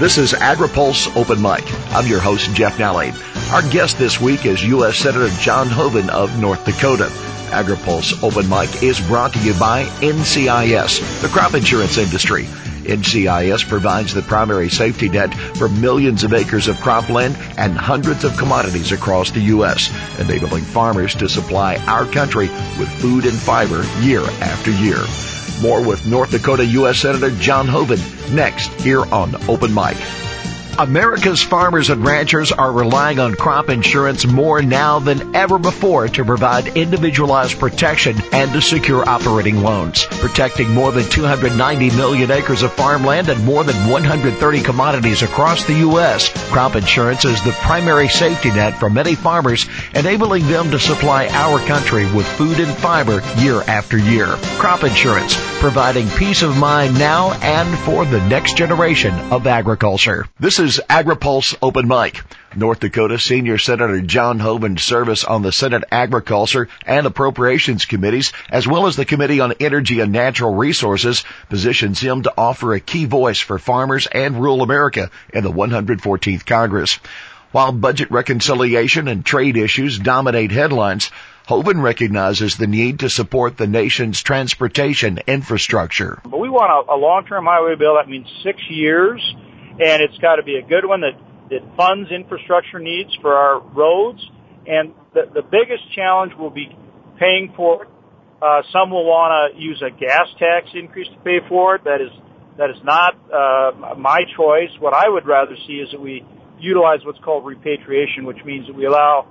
This is AgriPulse Open Mic. I'm your host, Jeff Nalley. Our guest this week is U.S. Senator John Hoeven of North Dakota. AgriPulse Open Mic is brought to you by NCIS, the crop insurance industry. NCIS provides the primary safety net for millions of acres of cropland and hundreds of commodities across the U.S., enabling farmers to supply our country with food and fiber year after year. More with North Dakota U.S. Senator John Hoeven next here on Open Mic life. America's farmers and ranchers are relying on crop insurance more now than ever before to provide individualized protection and to secure operating loans. Protecting more than 290 million acres of farmland and more than 130 commodities across the U.S., crop insurance is the primary safety net for many farmers, enabling them to supply our country with food and fiber year after year. Crop insurance, providing peace of mind now and for the next generation of agriculture. This is is AgriPulse Open Mic. North Dakota Senior Senator John Hoeven's service on the Senate Agriculture and Appropriations Committees, as well as the Committee on Energy and Natural Resources, positions him to offer a key voice for farmers and rural America in the 114th Congress. While budget reconciliation and trade issues dominate headlines, Hoeven recognizes the need to support the nation's transportation infrastructure. But we want a, a long-term highway bill that means six years and it's got to be a good one that, that funds infrastructure needs for our roads. And the, the biggest challenge will be paying for it. Uh, some will want to use a gas tax increase to pay for it. That is that is not uh, my choice. What I would rather see is that we utilize what's called repatriation, which means that we allow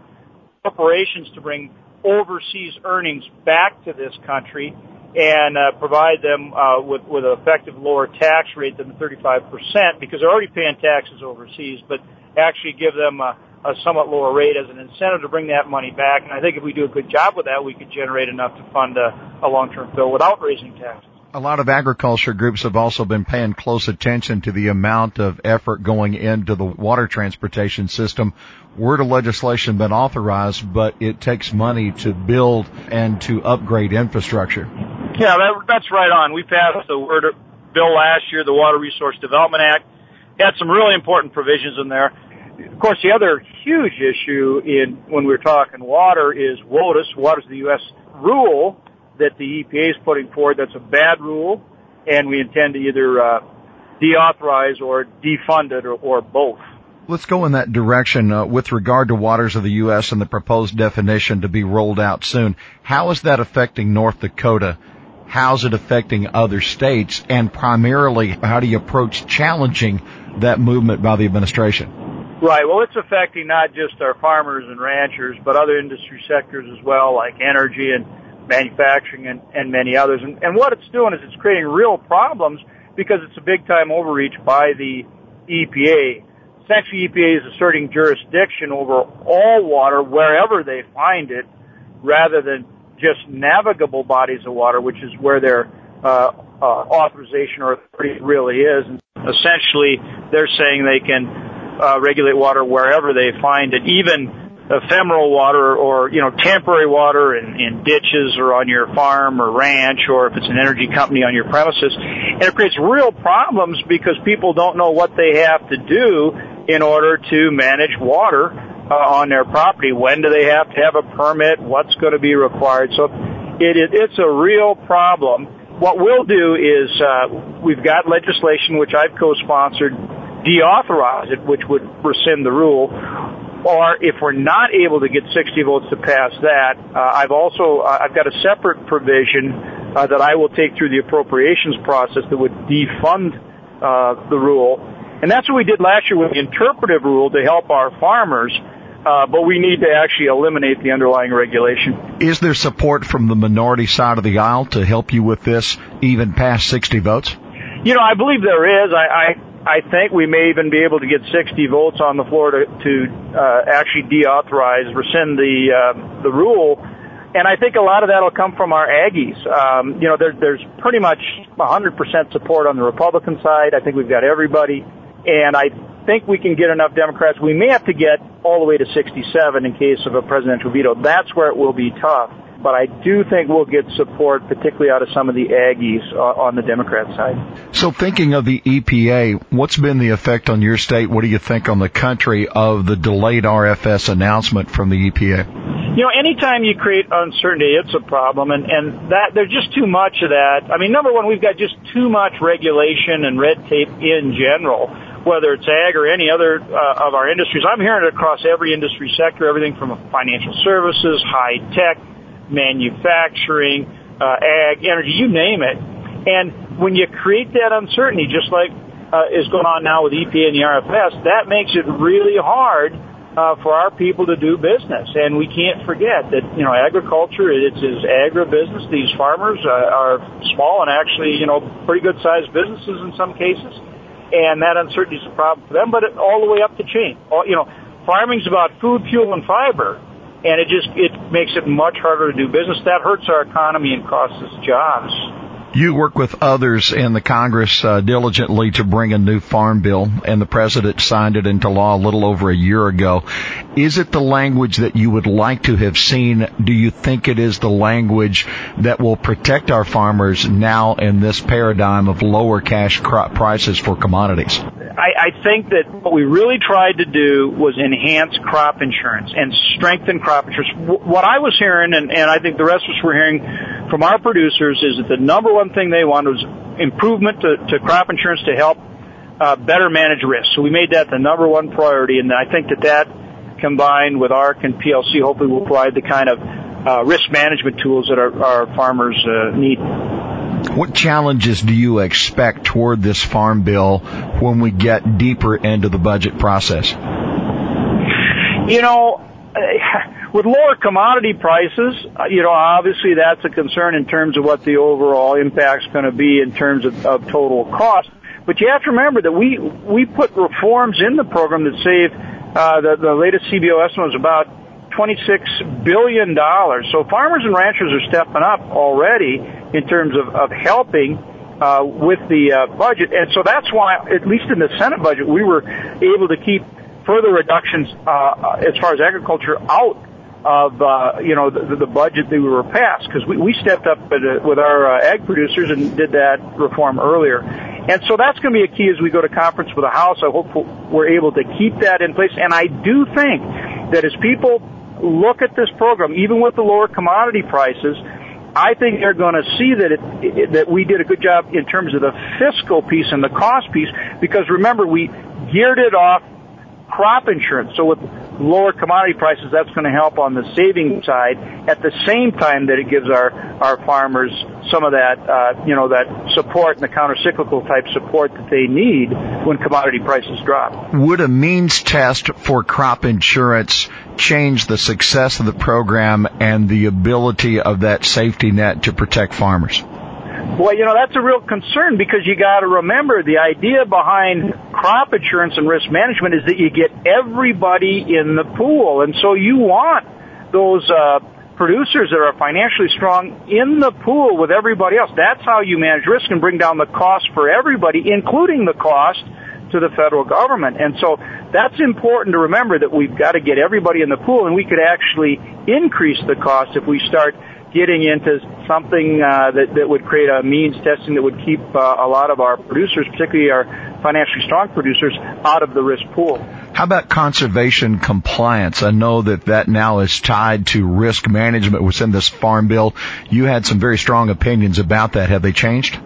corporations to bring overseas earnings back to this country and uh, provide them uh, with with an effective lower tax rate than the 35 percent because they're already paying taxes overseas, but actually give them a, a somewhat lower rate as an incentive to bring that money back. And I think if we do a good job with that, we could generate enough to fund a, a long-term bill without raising taxes. A lot of agriculture groups have also been paying close attention to the amount of effort going into the water transportation system. Word of legislation been authorized, but it takes money to build and to upgrade infrastructure. Yeah, that, that's right on. We passed the WRDA bill last year, the Water Resource Development Act. It had some really important provisions in there. Of course, the other huge issue in when we're talking water is WOTUS, Waters of the U.S. rule that the EPA is putting forward. That's a bad rule, and we intend to either uh, deauthorize or defund it or, or both. Let's go in that direction uh, with regard to waters of the U.S. and the proposed definition to be rolled out soon. How is that affecting North Dakota How's it affecting other states? And primarily, how do you approach challenging that movement by the administration? Right. Well, it's affecting not just our farmers and ranchers, but other industry sectors as well, like energy and manufacturing and, and many others. And, and what it's doing is it's creating real problems because it's a big time overreach by the EPA. Essentially, EPA is asserting jurisdiction over all water wherever they find it rather than just navigable bodies of water, which is where their uh, uh, authorization or authority really is. And essentially, they're saying they can uh, regulate water wherever they find it, even ephemeral water or you know temporary water in, in ditches or on your farm or ranch or if it's an energy company on your premises and it creates real problems because people don't know what they have to do in order to manage water uh, on their property. When do they have to have a permit? What's going to be required? So it, it, it's a real problem. What we'll do is uh, we've got legislation which I've co-sponsored, deauthorize it, which would rescind the rule. Or if we're not able to get 60 votes to pass that, uh, I've also uh, I've got a separate provision uh, that I will take through the appropriations process that would defund uh, the rule, and that's what we did last year with the interpretive rule to help our farmers uh, but we need to actually eliminate the underlying regulation. Is there support from the minority side of the aisle to help you with this, even past 60 votes? You know, I believe there is. I, I I think we may even be able to get 60 votes on the floor to, to uh, actually deauthorize, rescind the uh, the rule. And I think a lot of that will come from our Aggies. Um, you know, there, there's pretty much 100% support on the Republican side. I think we've got everybody. And I think we can get enough Democrats. We may have to get all the way to 67 in case of a presidential veto. That's where it will be tough. but I do think we'll get support, particularly out of some of the Aggies uh, on the Democrat side. So thinking of the EPA, what's been the effect on your state? What do you think on the country of the delayed RFS announcement from the EPA? You know, anytime you create uncertainty, it's a problem, and and that there's just too much of that. I mean, number one, we've got just too much regulation and red tape in general whether it's ag or any other uh, of our industries. I'm hearing it across every industry sector, everything from financial services, high tech, manufacturing, uh, ag, energy, you name it. And when you create that uncertainty, just like uh, is going on now with EPA and the RFS, that makes it really hard uh, for our people to do business. And we can't forget that, you know, agriculture, it's is agribusiness. These farmers uh, are small and actually, you know, pretty good sized businesses in some cases and that uncertainty is a problem for them, but it, all the way up the chain. All, you know, farming's about food, fuel, and fiber, and it just it makes it much harder to do business. That hurts our economy and costs us jobs. You work with others in the Congress uh, diligently to bring a new farm bill, and the president signed it into law a little over a year ago. Is it the language that you would like to have seen? Do you think it is the language that will protect our farmers now in this paradigm of lower cash crop prices for commodities? I, I think that what we really tried to do was enhance crop insurance and strengthen crop insurance. What I was hearing, and, and I think the rest of us were hearing from our producers, is that the number one thing they wanted was improvement to, to crop insurance to help uh, better manage risk. So we made that the number one priority, and I think that that combined with ARC and PLC hopefully will provide the kind of uh, risk management tools that our, our farmers uh, need. What challenges do you expect toward this farm bill when we get deeper into the budget process? You know, with lower commodity prices, uh, you know, obviously that's a concern in terms of what the overall impact's going to be in terms of, of total cost. But you have to remember that we we put reforms in the program that save uh, the the latest CBO estimate was about $26 billion. So farmers and ranchers are stepping up already in terms of, of helping uh, with the uh, budget. And so that's why, at least in the Senate budget, we were able to keep further reductions uh, as far as agriculture out of uh, you know the, the budget that we were passed because we, we stepped up with, with our uh, ag producers and did that reform earlier. And so that's going to be a key as we go to conference with the House. I hope we're able to keep that in place. And I do think that as people look at this program, even with the lower commodity prices, I think they're going to see that it, it, that we did a good job in terms of the fiscal piece and the cost piece because remember we geared it off crop insurance. So with lower commodity prices, that's going to help on the saving side at the same time that it gives our, our farmers some of that, uh, you know, that support and the countercyclical type support that they need when commodity prices drop. Would a means test for crop insurance change the success of the program and the ability of that safety net to protect farmers? Well, you know, that's a real concern because you got to remember the idea behind crop insurance and risk management is that you get everybody in the pool. And so you want those, uh, producers that are financially strong in the pool with everybody else. That's how you manage risk and bring down the cost for everybody, including the cost to the federal government. And so that's important to remember that we've got to get everybody in the pool and we could actually increase the cost if we start getting into something uh, that, that would create a means testing that would keep uh, a lot of our producers, particularly our financially strong producers, out of the risk pool. How about conservation compliance? I know that that now is tied to risk management within this farm bill. You had some very strong opinions about that. Have they changed?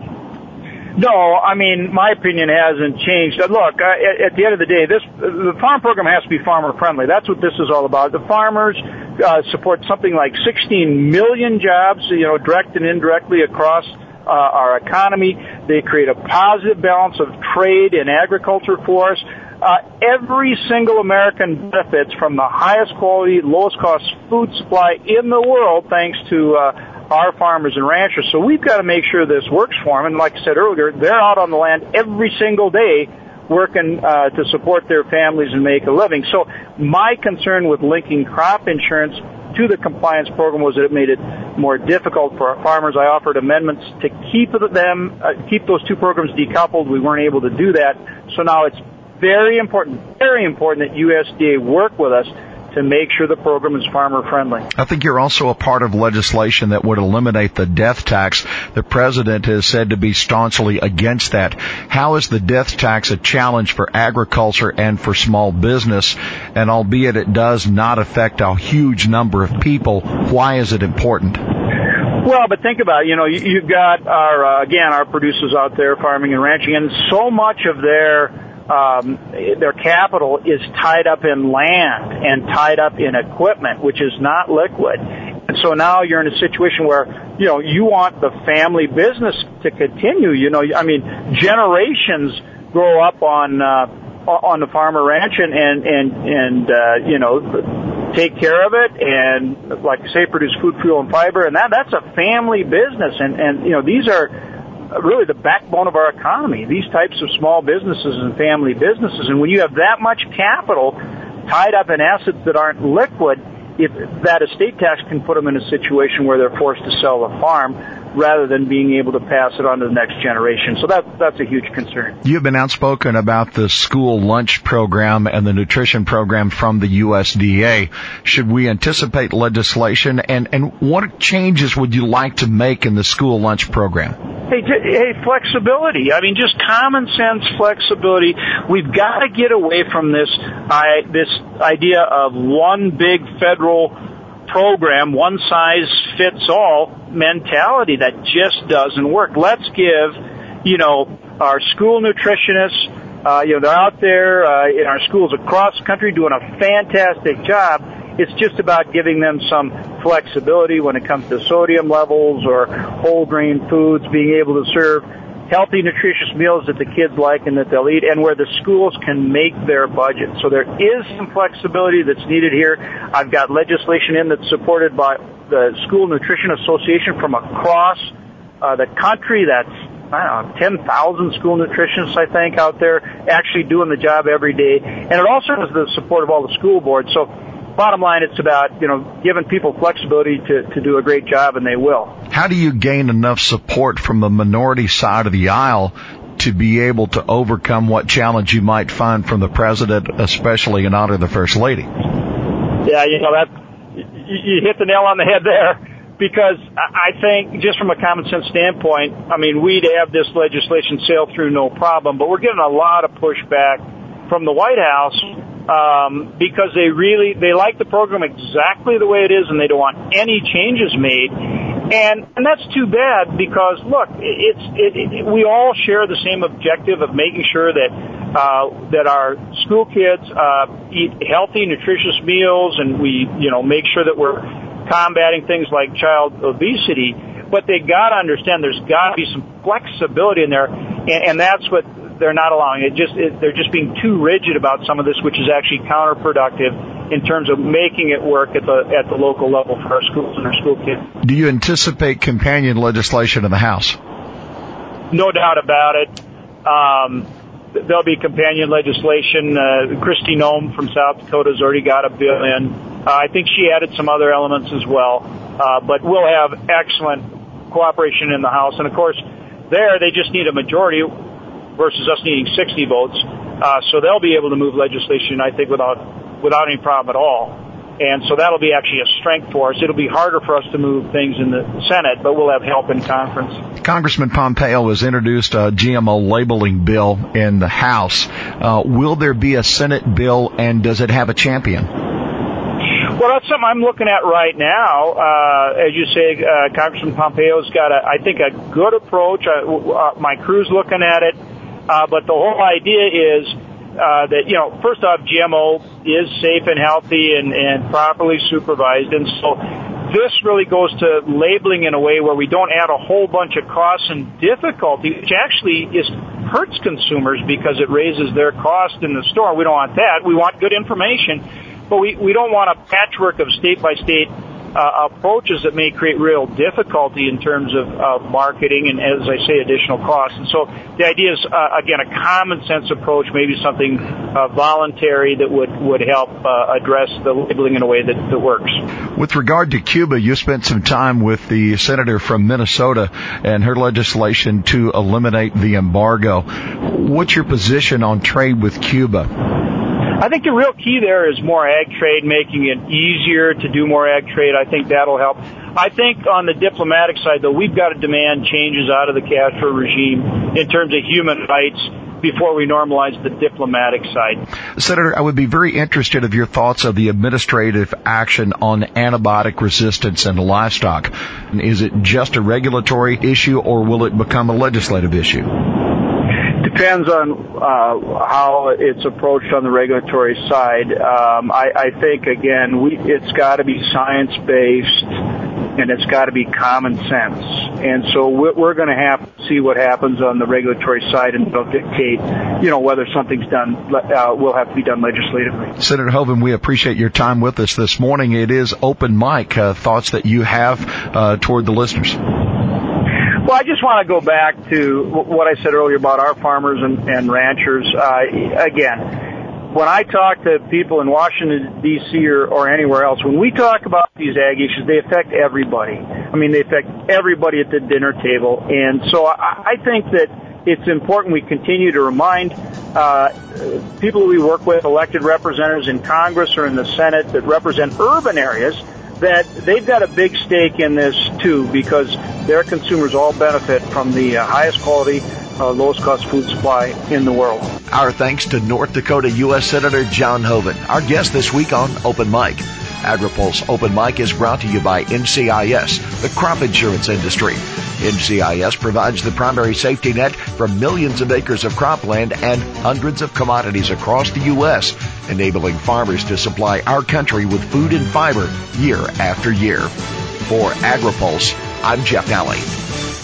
No, I mean my opinion hasn't changed. Uh, look, uh, at, at the end of the day, this the farm program has to be farmer friendly. That's what this is all about. The farmers uh, support something like 16 million jobs, you know, direct and indirectly across uh, our economy. They create a positive balance of trade and agriculture for us. Uh, every single American benefits from the highest quality, lowest cost food supply in the world thanks to uh, our farmers and ranchers. So we've got to make sure this works for them. And like I said earlier, they're out on the land every single day working uh, to support their families and make a living. So my concern with linking crop insurance to the compliance program was that it made it more difficult for our farmers. I offered amendments to keep them, uh, keep those two programs decoupled. We weren't able to do that. So now it's very important, very important that USDA work with us to make sure the program is farmer friendly. I think you're also a part of legislation that would eliminate the death tax. The president has said to be staunchly against that. How is the death tax a challenge for agriculture and for small business? And albeit it does not affect a huge number of people, why is it important? Well, but think about it. You know, you've got our uh, again our producers out there farming and ranching, and so much of their um, their capital is tied up in land and tied up in equipment, which is not liquid. And so now you're in a situation where you know you want the family business to continue. You know, I mean, generations grow up on uh, on the farm or ranch and and and, and uh, you know take care of it and like say produce food fuel and fiber and that that's a family business and and you know these are really the backbone of our economy these types of small businesses and family businesses. And when you have that much capital tied up in assets that aren't liquid if that estate tax can put them in a situation where they're forced to sell the farm rather than being able to pass it on to the next generation. So that that's a huge concern. You've been outspoken about the school lunch program and the nutrition program from the USDA. Should we anticipate legislation and and what changes would you like to make in the school lunch program? Hey, hey, flexibility. I mean, just common sense flexibility. We've got to get away from this I, this idea of one big federal program, one size fits all mentality that just doesn't work. Let's give, you know, our school nutritionists, uh, you know, they're out there uh, in our schools across the country doing a fantastic job. It's just about giving them some flexibility when it comes to sodium levels or whole grain foods, being able to serve healthy, nutritious meals that the kids like and that they'll eat, and where the schools can make their budget. So there is some flexibility that's needed here. I've got legislation in that's supported by the School Nutrition Association from across uh, the country. That's I don't know, 10,000 school nutritionists, I think, out there actually doing the job every day. And it also has the support of all the school boards. So bottom line, it's about, you know, giving people flexibility to, to do a great job and they will. How do you gain enough support from the minority side of the aisle to be able to overcome what challenge you might find from the president, especially in honor of the first lady? Yeah, you know, that, you hit the nail on the head there because I think just from a common sense standpoint, I mean, we'd have this legislation sail through no problem, but we're getting a lot of pushback from the White House um, because they really they like the program exactly the way it is, and they don't want any changes made. And and that's too bad because look, it's it, it, we all share the same objective of making sure that uh, that our school kids uh, eat healthy, nutritious meals, and we you know make sure that we're combating things like child obesity. But they got to understand there's got to be some flexibility in there, and, and that's what they're not allowing it. Just it, they're just being too rigid about some of this, which is actually counterproductive in terms of making it work at the at the local level for our schools and our school kids. Do you anticipate companion legislation in the House? No doubt about it. Um, there'll be companion legislation. Uh, Kristi Noem from South Dakota has already got a bill in. Uh, I think she added some other elements as well. Uh, but we'll have excellent cooperation in the House. And of course, there they just need a majority versus us needing 60 votes. Uh, so they'll be able to move legislation, I think, without without any problem at all. And so that'll be actually a strength for us. It'll be harder for us to move things in the Senate, but we'll have help in conference. Congressman Pompeo has introduced a GMO labeling bill in the House. Uh, will there be a Senate bill, and does it have a champion? Well, that's something I'm looking at right now. Uh, as you say, uh, Congressman Pompeo's got, a, I think, a good approach. Uh, uh, my crew's looking at it. Uh, but the whole idea is uh, that you know, first off, GMO is safe and healthy and, and properly supervised, and so this really goes to labeling in a way where we don't add a whole bunch of costs and difficulty, which actually is hurts consumers because it raises their cost in the store. We don't want that. We want good information, but we, we don't want a patchwork of state by state uh, approaches that may create real difficulty in terms of uh, marketing and, as I say, additional costs. And so the idea is, uh, again, a common sense approach, maybe something uh, voluntary that would, would help uh, address the labeling in a way that, that works. With regard to Cuba, you spent some time with the senator from Minnesota and her legislation to eliminate the embargo. What's your position on trade with Cuba? I think the real key there is more ag trade, making it easier to do more ag trade. I think that'll help. I think on the diplomatic side, though, we've got to demand changes out of the Castro regime in terms of human rights before we normalize the diplomatic side. Senator, I would be very interested of your thoughts of the administrative action on antibiotic resistance in livestock. Is it just a regulatory issue or will it become a legislative issue? Depends on uh, how it's approached on the regulatory side. Um, I, I think again, we, it's got to be science based and it's got to be common sense. And so we're, going to have to see what happens on the regulatory side, and it'll dictate, you know, whether something's done uh, will have to be done legislatively. Senator Hoeven, we appreciate your time with us this morning. It is open mic. Uh, thoughts that you have uh, toward the listeners. Well, I just want to go back to what I said earlier about our farmers and, and ranchers. Uh, again, when I talk to people in Washington D.C. Or, or anywhere else, when we talk about these ag issues, they affect everybody. I mean, they affect everybody at the dinner table, and so I, I think that it's important we continue to remind uh, people we work with, elected representatives in Congress or in the Senate that represent urban areas that they've got a big stake in this too because their consumers all benefit from the uh, highest quality, uh, lowest cost food supply in the world. Our thanks to North Dakota U.S. Senator John Hoeven, our guest this week on Open Mic. AgriPulse Open Mic is brought to you by NCIS, the crop insurance industry. NCIS provides the primary safety net for millions of acres of cropland and hundreds of commodities across the U.S., enabling farmers to supply our country with food and fiber year after year. For AgriPulse, I'm Jeff Nalley.